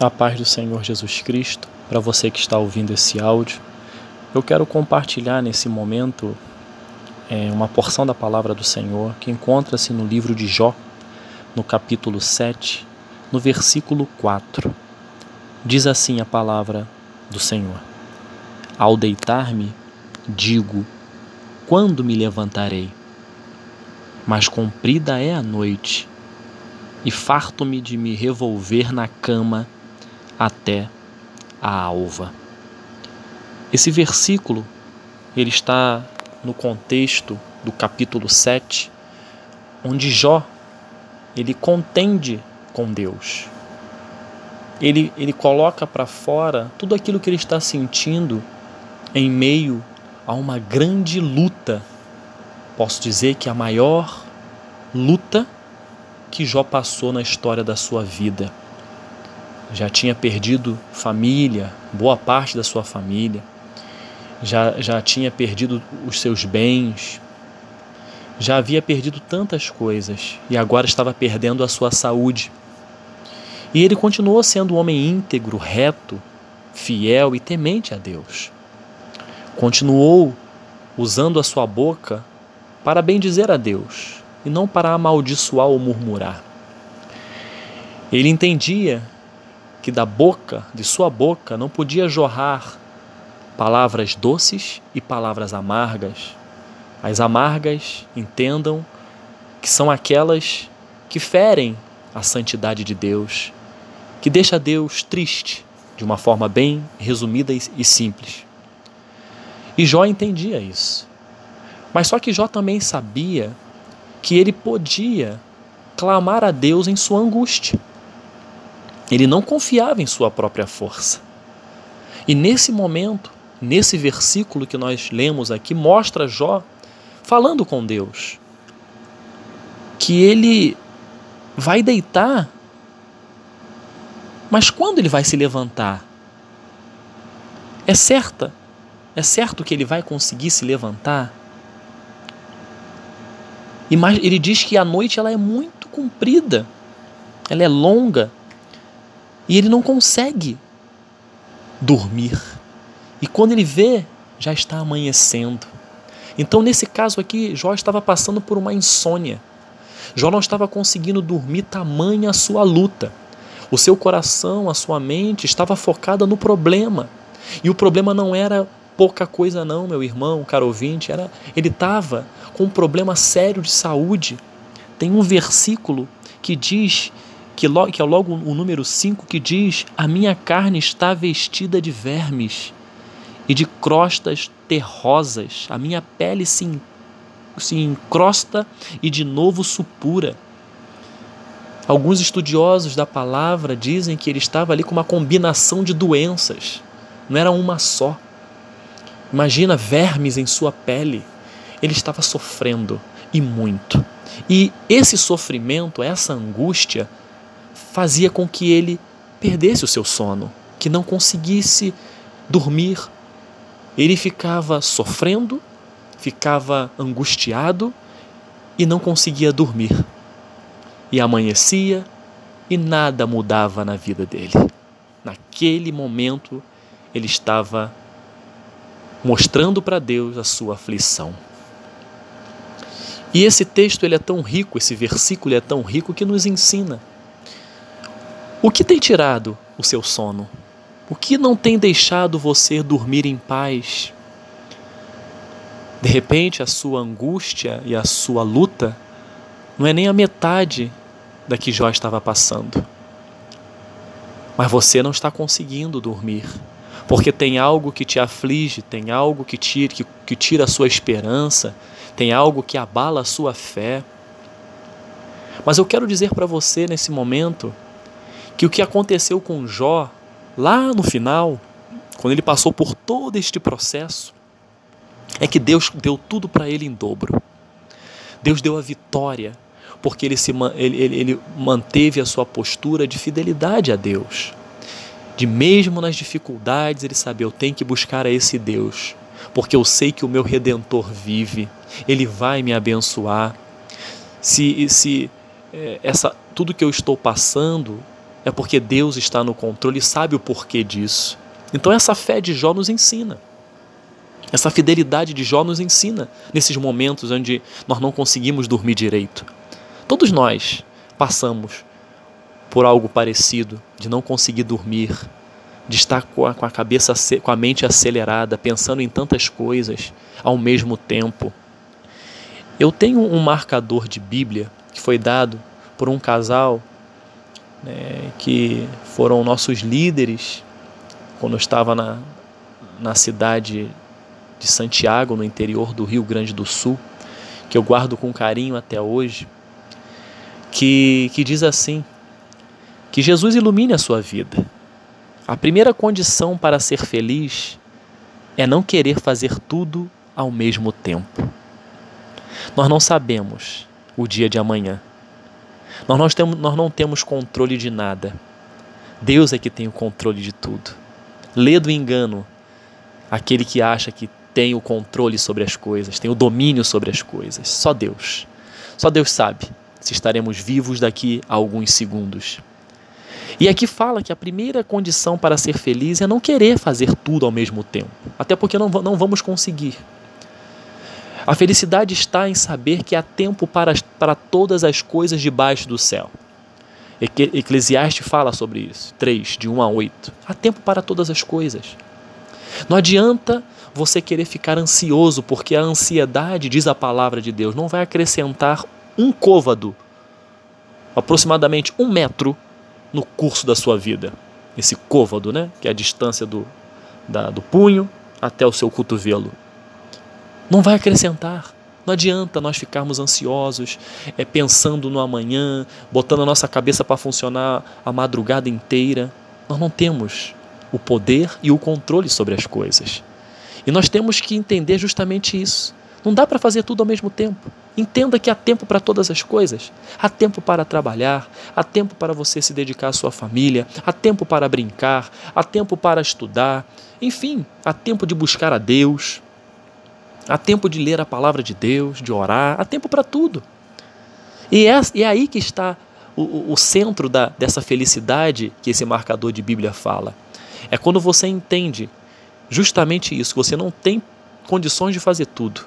A paz do Senhor Jesus Cristo, para você que está ouvindo esse áudio, eu quero compartilhar nesse momento é, uma porção da palavra do Senhor que encontra-se no livro de Jó, no capítulo 7, no versículo 4. Diz assim a palavra do Senhor: Ao deitar-me, digo: Quando me levantarei? Mas comprida é a noite, e farto-me de me revolver na cama até a alva. Esse versículo ele está no contexto do capítulo 7, onde Jó ele contende com Deus. Ele, ele coloca para fora tudo aquilo que ele está sentindo em meio a uma grande luta. Posso dizer que a maior luta que Jó passou na história da sua vida já tinha perdido família, boa parte da sua família, já, já tinha perdido os seus bens, já havia perdido tantas coisas e agora estava perdendo a sua saúde. E ele continuou sendo um homem íntegro, reto, fiel e temente a Deus. Continuou usando a sua boca para bendizer a Deus e não para amaldiçoar ou murmurar. Ele entendia que da boca, de sua boca, não podia jorrar palavras doces e palavras amargas. As amargas, entendam, que são aquelas que ferem a santidade de Deus, que deixa Deus triste, de uma forma bem resumida e simples. E Jó entendia isso. Mas só que Jó também sabia que ele podia clamar a Deus em sua angústia. Ele não confiava em sua própria força. E nesse momento, nesse versículo que nós lemos aqui, mostra Jó falando com Deus que ele vai deitar, mas quando ele vai se levantar? É certa? É certo que ele vai conseguir se levantar? E mais, ele diz que a noite ela é muito comprida, ela é longa e ele não consegue dormir. E quando ele vê, já está amanhecendo. Então, nesse caso aqui, Jó estava passando por uma insônia. Jó não estava conseguindo dormir, tamanha a sua luta. O seu coração, a sua mente estava focada no problema. E o problema não era pouca coisa não, meu irmão, caro ouvinte, era ele estava com um problema sério de saúde. Tem um versículo que diz que, logo, que é logo o número 5 que diz: A minha carne está vestida de vermes e de crostas terrosas, a minha pele se, se encrosta e de novo supura. Alguns estudiosos da palavra dizem que ele estava ali com uma combinação de doenças, não era uma só. Imagina vermes em sua pele. Ele estava sofrendo e muito. E esse sofrimento, essa angústia, fazia com que ele perdesse o seu sono, que não conseguisse dormir. Ele ficava sofrendo, ficava angustiado e não conseguia dormir. E amanhecia e nada mudava na vida dele. Naquele momento, ele estava mostrando para Deus a sua aflição. E esse texto ele é tão rico, esse versículo é tão rico que nos ensina o que tem tirado o seu sono? O que não tem deixado você dormir em paz? De repente, a sua angústia e a sua luta não é nem a metade da que Jó estava passando. Mas você não está conseguindo dormir, porque tem algo que te aflige, tem algo que tira, que, que tira a sua esperança, tem algo que abala a sua fé. Mas eu quero dizer para você nesse momento que o que aconteceu com Jó, lá no final, quando ele passou por todo este processo, é que Deus deu tudo para ele em dobro. Deus deu a vitória, porque ele, se, ele, ele, ele manteve a sua postura de fidelidade a Deus. De mesmo nas dificuldades, ele sabia, eu tenho que buscar a esse Deus, porque eu sei que o meu Redentor vive, ele vai me abençoar. Se, se é, essa, tudo que eu estou passando é porque Deus está no controle e sabe o porquê disso. Então essa fé de Jó nos ensina. Essa fidelidade de Jó nos ensina nesses momentos onde nós não conseguimos dormir direito. Todos nós passamos por algo parecido, de não conseguir dormir, de estar com a, cabeça, com a mente acelerada, pensando em tantas coisas ao mesmo tempo. Eu tenho um marcador de Bíblia que foi dado por um casal né, que foram nossos líderes quando eu estava na, na cidade de Santiago, no interior do Rio Grande do Sul, que eu guardo com carinho até hoje, que, que diz assim: que Jesus ilumine a sua vida. A primeira condição para ser feliz é não querer fazer tudo ao mesmo tempo. Nós não sabemos o dia de amanhã. Nós não, temos, nós não temos controle de nada. Deus é que tem o controle de tudo. Lê do engano aquele que acha que tem o controle sobre as coisas, tem o domínio sobre as coisas. Só Deus. Só Deus sabe se estaremos vivos daqui a alguns segundos. E aqui fala que a primeira condição para ser feliz é não querer fazer tudo ao mesmo tempo, até porque não, não vamos conseguir. A felicidade está em saber que há tempo para, para todas as coisas debaixo do céu. Eclesiastes fala sobre isso, 3, de 1 a 8. Há tempo para todas as coisas. Não adianta você querer ficar ansioso, porque a ansiedade, diz a palavra de Deus, não vai acrescentar um côvado, aproximadamente um metro, no curso da sua vida. Esse côvado, né? que é a distância do, da, do punho até o seu cotovelo. Não vai acrescentar. Não adianta nós ficarmos ansiosos, é, pensando no amanhã, botando a nossa cabeça para funcionar a madrugada inteira. Nós não temos o poder e o controle sobre as coisas. E nós temos que entender justamente isso. Não dá para fazer tudo ao mesmo tempo. Entenda que há tempo para todas as coisas. Há tempo para trabalhar, há tempo para você se dedicar à sua família, há tempo para brincar, há tempo para estudar. Enfim, há tempo de buscar a Deus, há tempo de ler a palavra de Deus, de orar, há tempo para tudo. E é, é aí que está o, o centro da, dessa felicidade que esse marcador de Bíblia fala. É quando você entende justamente isso, você não tem condições de fazer tudo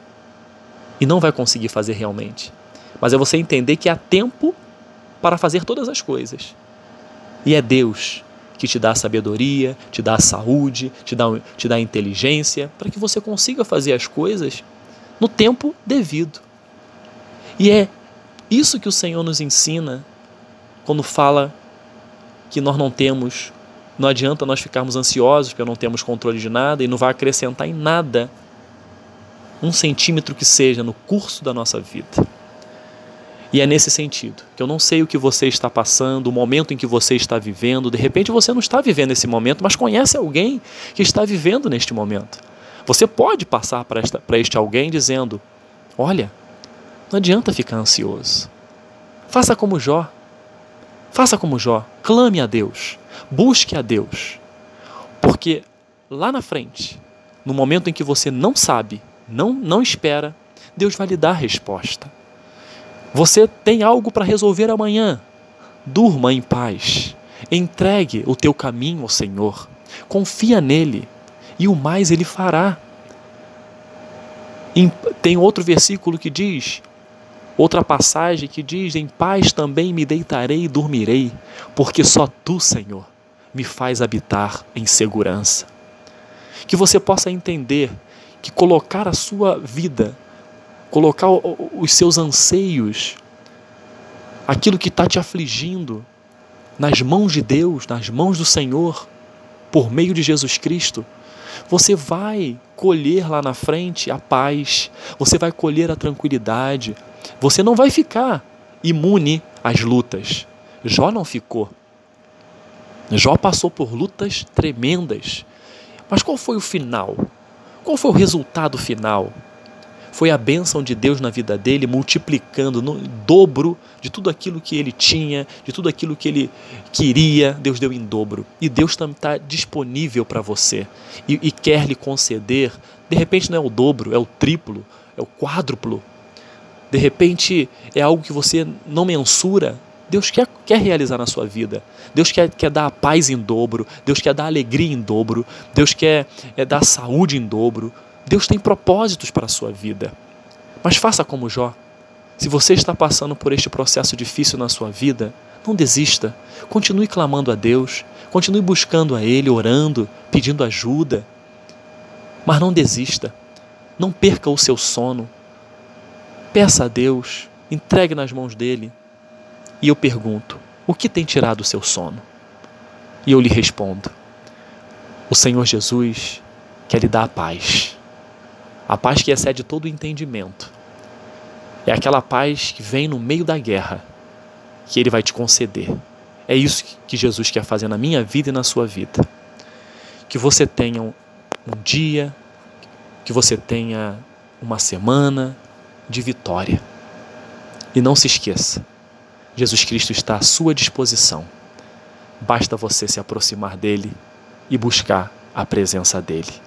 e não vai conseguir fazer realmente. Mas é você entender que há tempo para fazer todas as coisas. E é Deus que te dá sabedoria, te dá saúde, te dá, te dá inteligência para que você consiga fazer as coisas no tempo devido. E é isso que o Senhor nos ensina quando fala que nós não temos não adianta nós ficarmos ansiosos porque não temos controle de nada e não vai acrescentar em nada um centímetro que seja no curso da nossa vida. E é nesse sentido que eu não sei o que você está passando, o momento em que você está vivendo. De repente você não está vivendo esse momento, mas conhece alguém que está vivendo neste momento. Você pode passar para, este alguém dizendo: Olha, não adianta ficar ansioso. Faça como Jó. Faça como Jó. Clame a Deus. Busque a Deus. Porque lá na frente, no momento em que você não sabe, não, não espera, Deus vai lhe dar a resposta. Você tem algo para resolver amanhã. Durma em paz. Entregue o teu caminho ao Senhor. Confia nele e o mais ele fará. Tem outro versículo que diz: Outra passagem que diz: Em paz também me deitarei e dormirei, porque só tu, Senhor, me faz habitar em segurança. Que você possa entender que colocar a sua vida, colocar os seus anseios, aquilo que está te afligindo, nas mãos de Deus, nas mãos do Senhor, por meio de Jesus Cristo, você vai colher lá na frente a paz, você vai colher a tranquilidade, você não vai ficar imune às lutas. Jó não ficou. Jó passou por lutas tremendas. Mas qual foi o final? Qual foi o resultado final? Foi a bênção de Deus na vida dele, multiplicando no dobro de tudo aquilo que ele tinha, de tudo aquilo que ele queria, Deus deu em dobro. E Deus também está disponível para você e, e quer lhe conceder. De repente não é o dobro, é o triplo, é o quádruplo de repente é algo que você não mensura, Deus quer, quer realizar na sua vida. Deus quer, quer dar a paz em dobro. Deus quer dar alegria em dobro. Deus quer é, dar saúde em dobro. Deus tem propósitos para a sua vida. Mas faça como Jó. Se você está passando por este processo difícil na sua vida, não desista. Continue clamando a Deus. Continue buscando a Ele, orando, pedindo ajuda. Mas não desista. Não perca o seu sono. Peça a Deus. Entregue nas mãos dele e eu pergunto: o que tem tirado o seu sono? E eu lhe respondo: o Senhor Jesus quer lhe dar a paz. A paz que excede todo o entendimento. É aquela paz que vem no meio da guerra, que Ele vai te conceder. É isso que Jesus quer fazer na minha vida e na sua vida. Que você tenha um dia, que você tenha uma semana de vitória. E não se esqueça, Jesus Cristo está à sua disposição. Basta você se aproximar dele e buscar a presença dele.